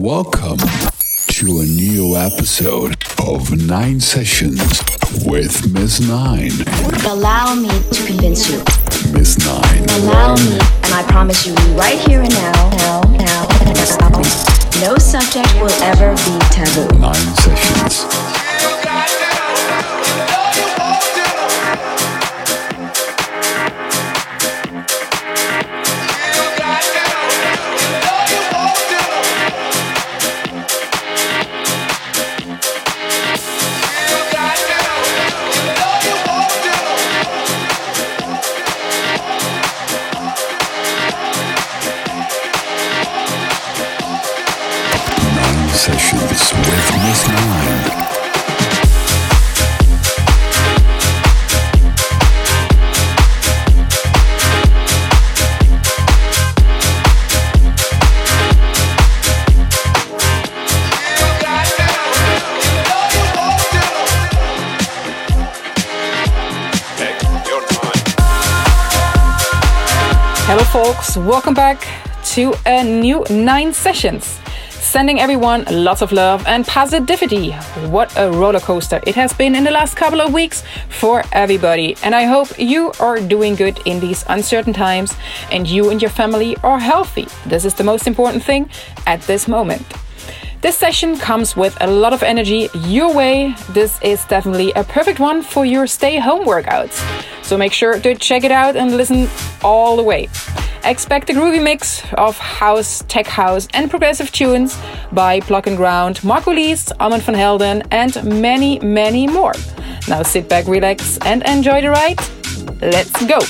Welcome to a new episode of Nine Sessions with Miss Nine. Allow me to convince you. Miss Nine. Allow me, and I promise you, right here and now, now, now, now, no subject will ever be taboo. Nine Sessions. Folks. Welcome back to a new nine sessions. Sending everyone lots of love and positivity. What a roller coaster it has been in the last couple of weeks for everybody. And I hope you are doing good in these uncertain times and you and your family are healthy. This is the most important thing at this moment. This session comes with a lot of energy your way. This is definitely a perfect one for your stay home workouts. So make sure to check it out and listen all the way. Expect a groovy mix of house, tech house, and progressive tunes by Plug and Ground, Marco Lys, Armand van Helden, and many, many more. Now sit back, relax, and enjoy the ride. Let's go!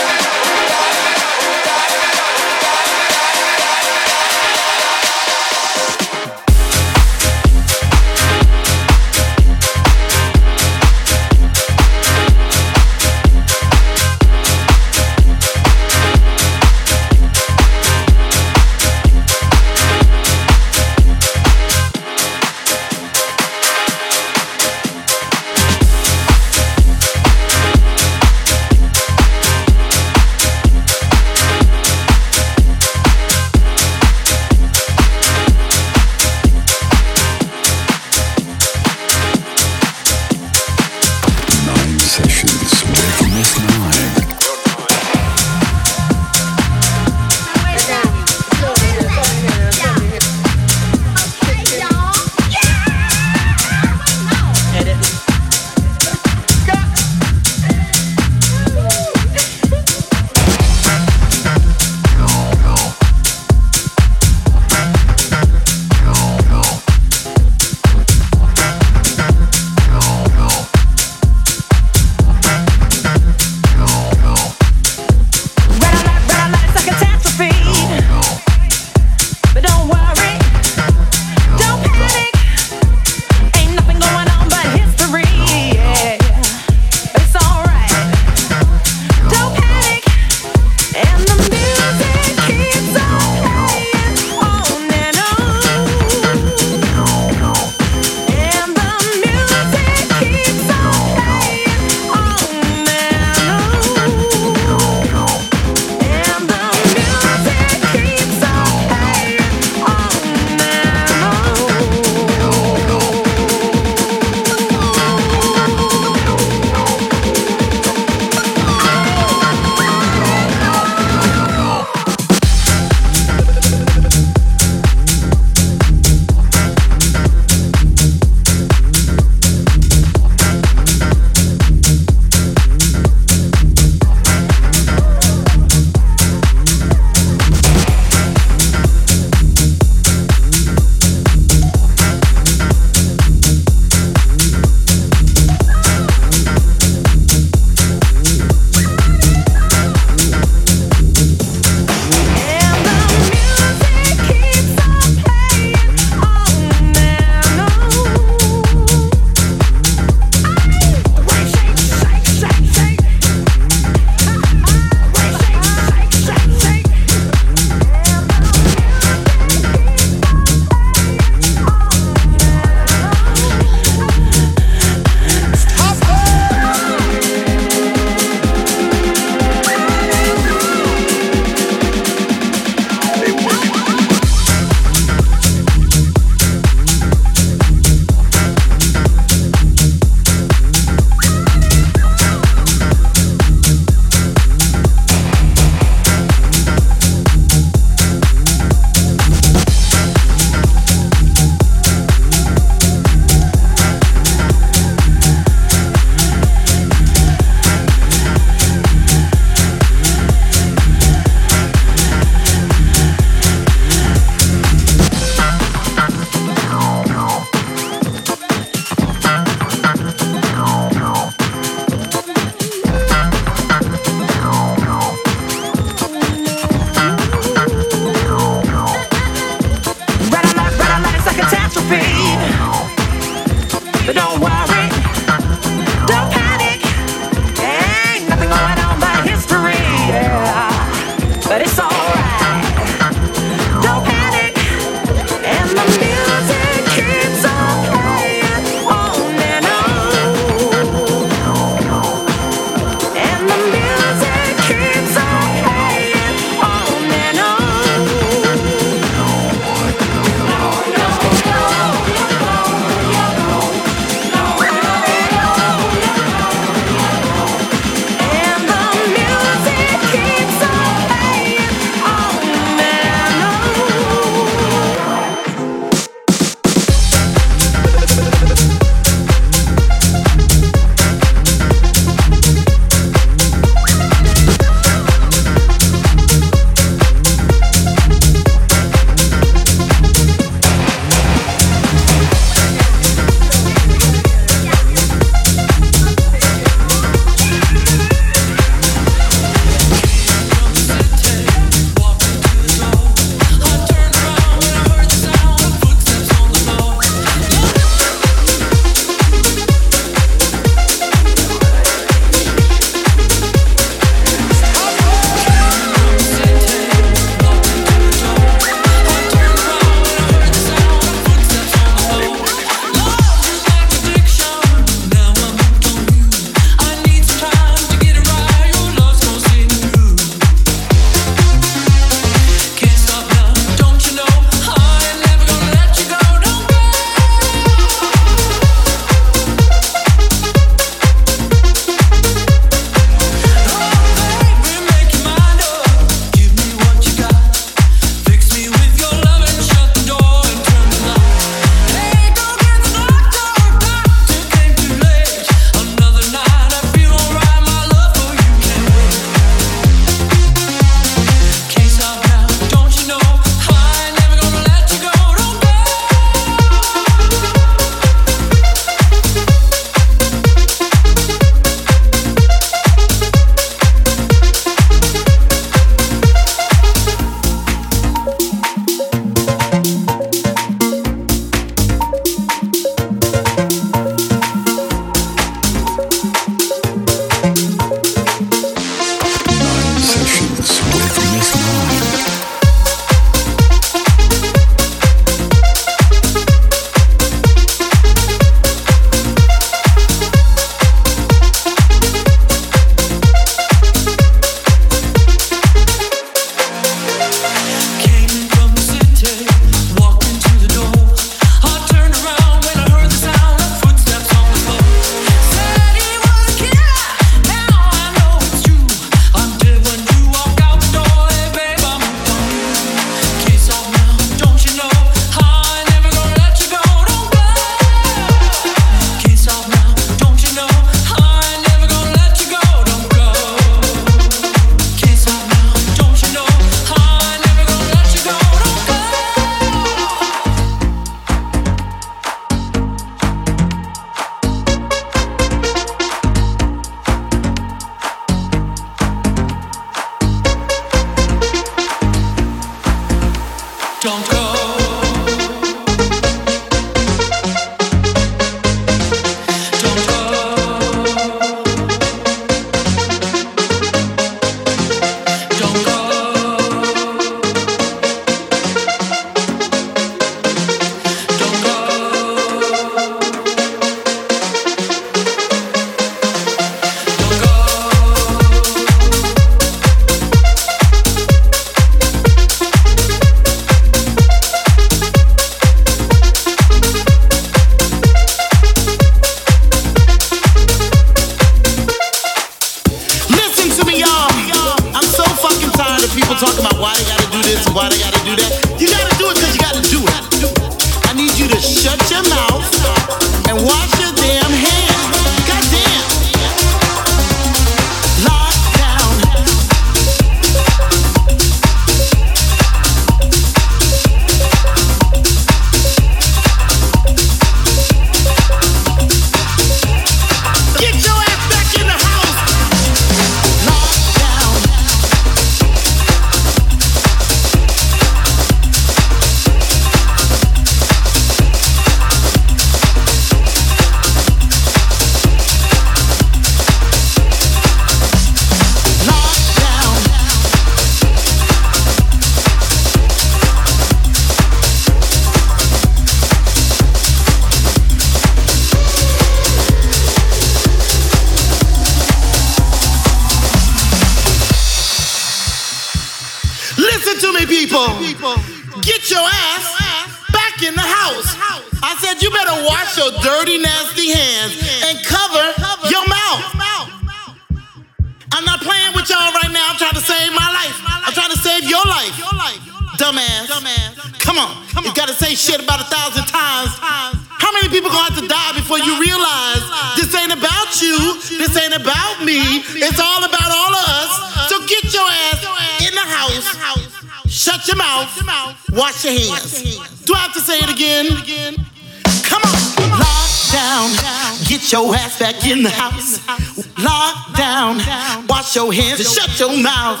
Shut your mouth.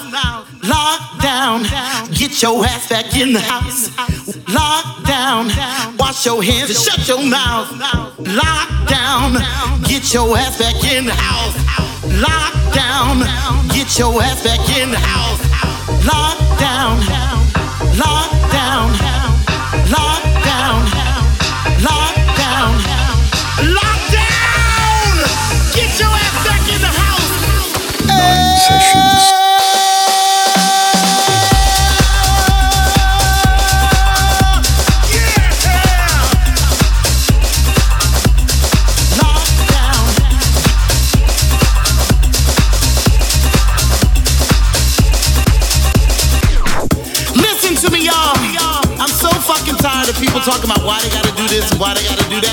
Lock down. Get your ass back in the house. Lock down. Wash your hands and shut your mouth. Lock down. Get your ass back in the house. Lock down. Get your ass back in the house. Lock down. Lock down. Lock down. Lock down. Lock down. Get your ass back. Divine Listen to me, y'all. I'm so fucking tired of people talking about why they gotta do this and why they gotta do that.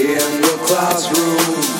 in the classroom.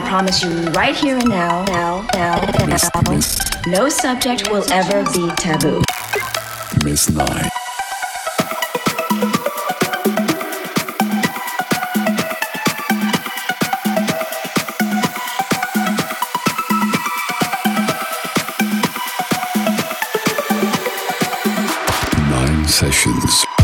Promise you right here and now, now, now, now, Miss, Miss, no subject will ever be taboo. Miss Nine. Nine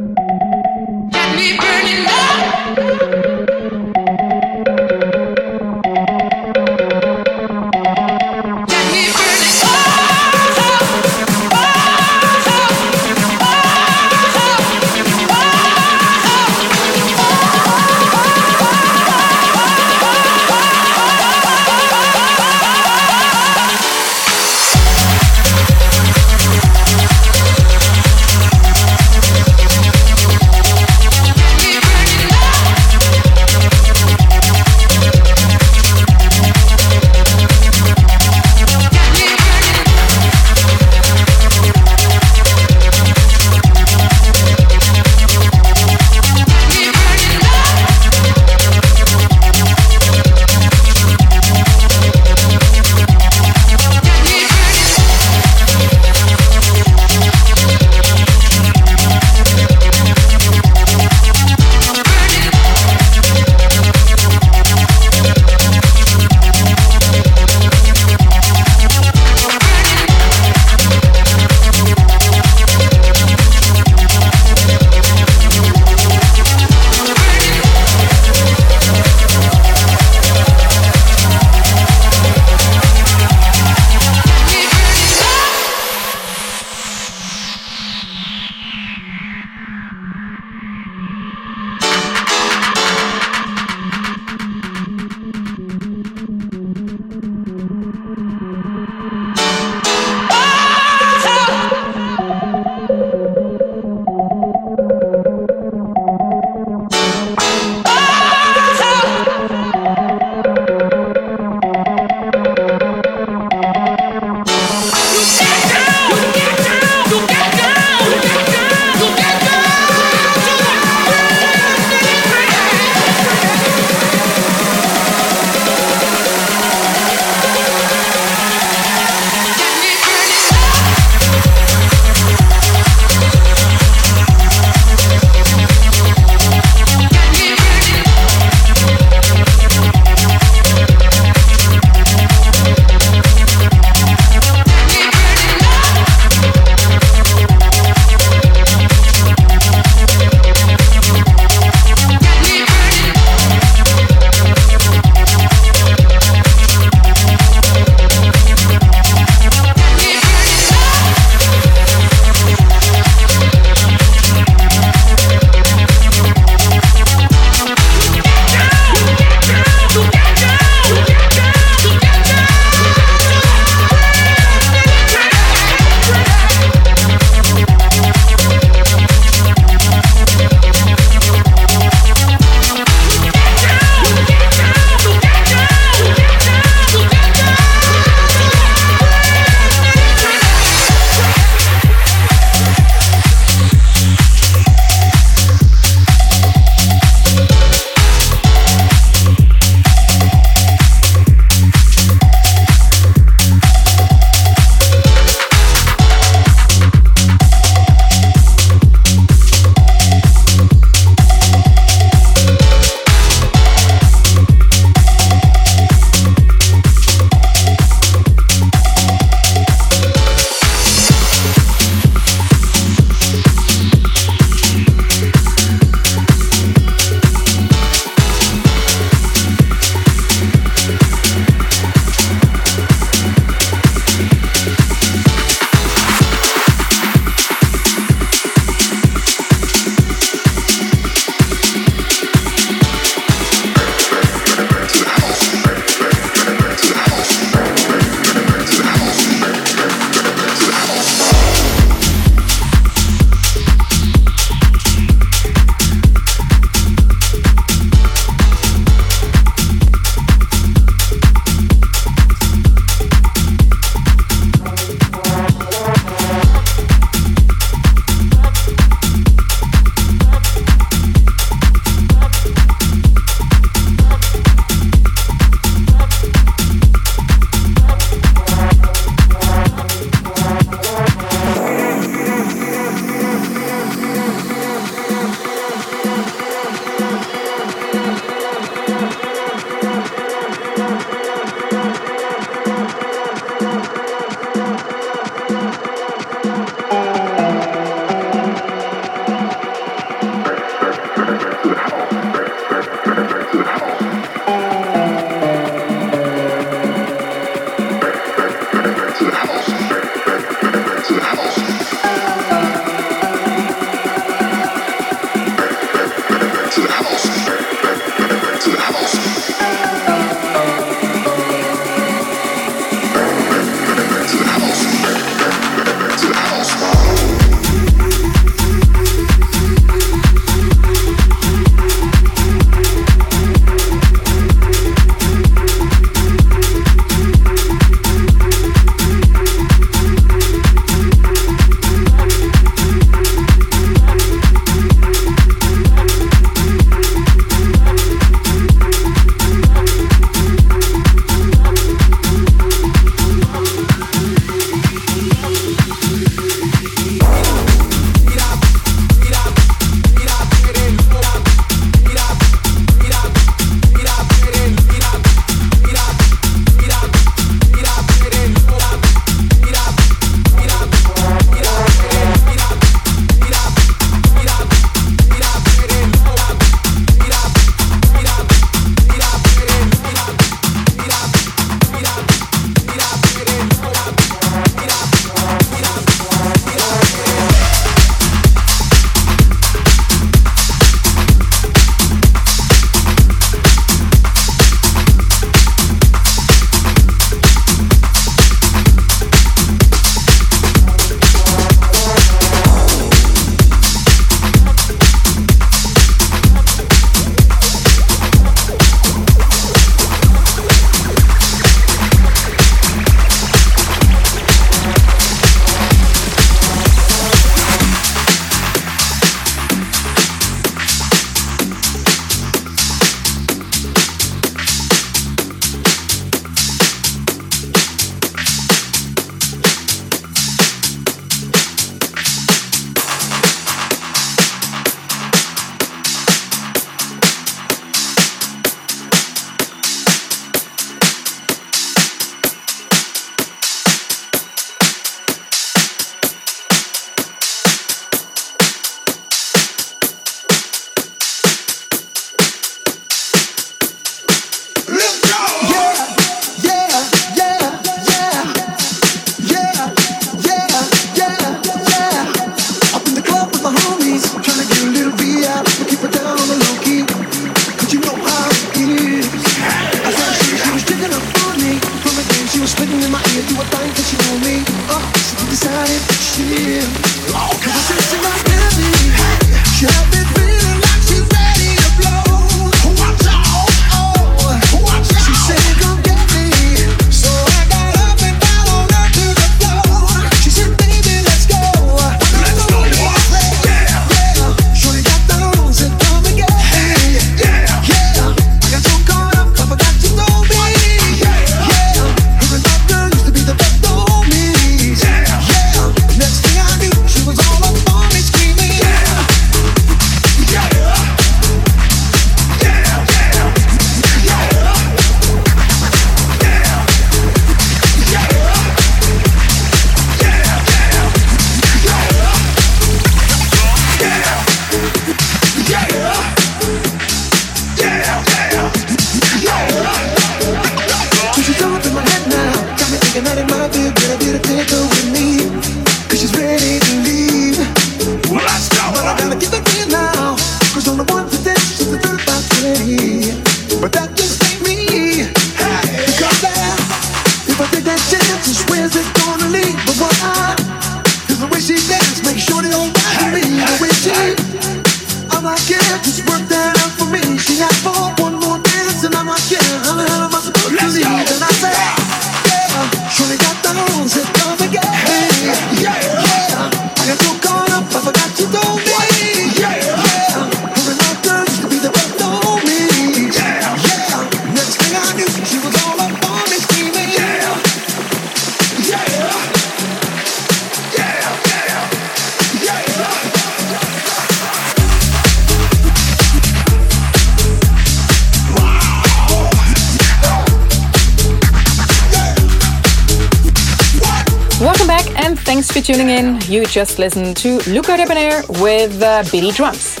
you just listened to Luca Debonaire with uh, Bitty Drums.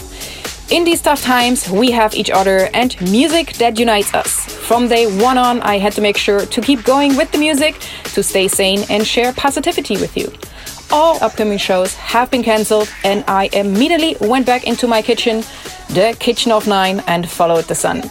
In these tough times, we have each other and music that unites us. From day one on, I had to make sure to keep going with the music, to stay sane and share positivity with you. All upcoming shows have been cancelled, and I immediately went back into my kitchen, the Kitchen of Nine, and followed the sun.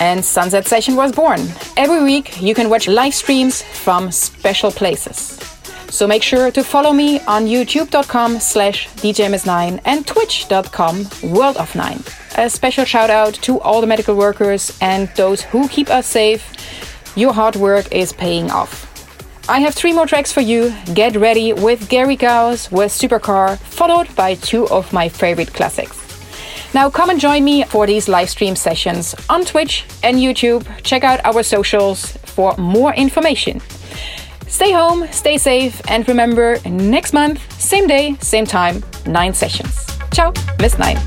And Sunset Session was born. Every week, you can watch live streams from special places. So make sure to follow me on youtube.com slash djms9 and twitch.com world of 9. A special shout out to all the medical workers and those who keep us safe. Your hard work is paying off. I have three more tracks for you. Get ready with Gary Gauss with Supercar, followed by two of my favorite classics. Now come and join me for these live stream sessions on Twitch and YouTube. Check out our socials for more information. Stay home, stay safe, and remember next month, same day, same time, nine sessions. Ciao, Miss Nine.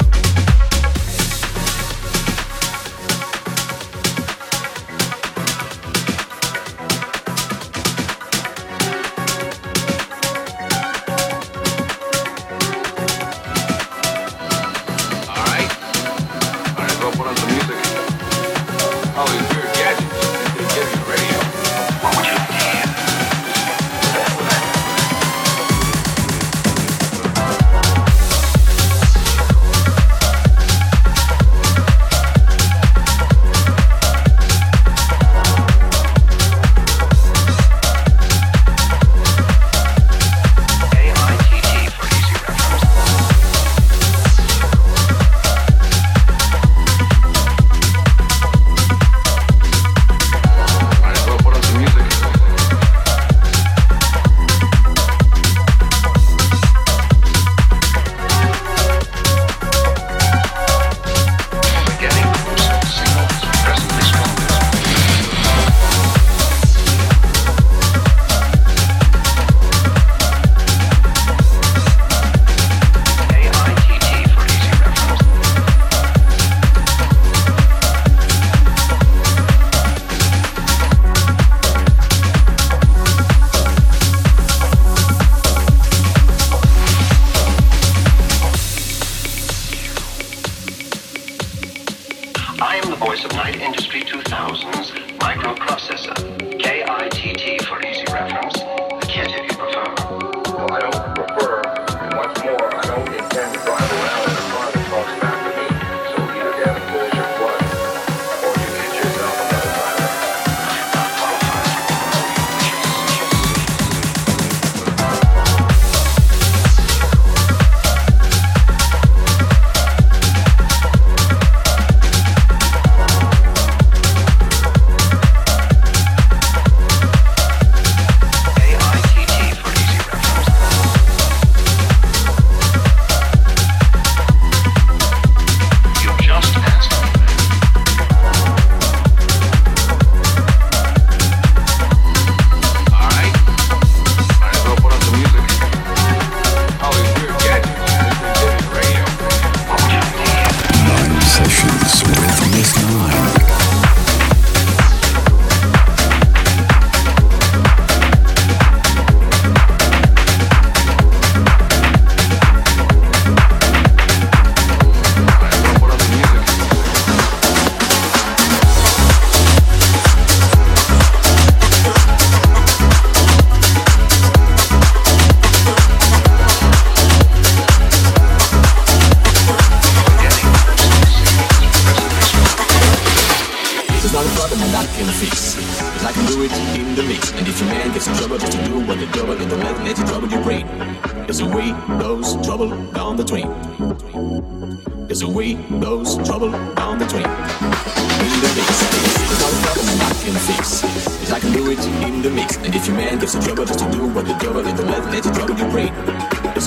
Industry 2000's microprocessor, KITT.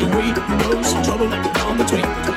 Is, let, let you trouble. There's a the train.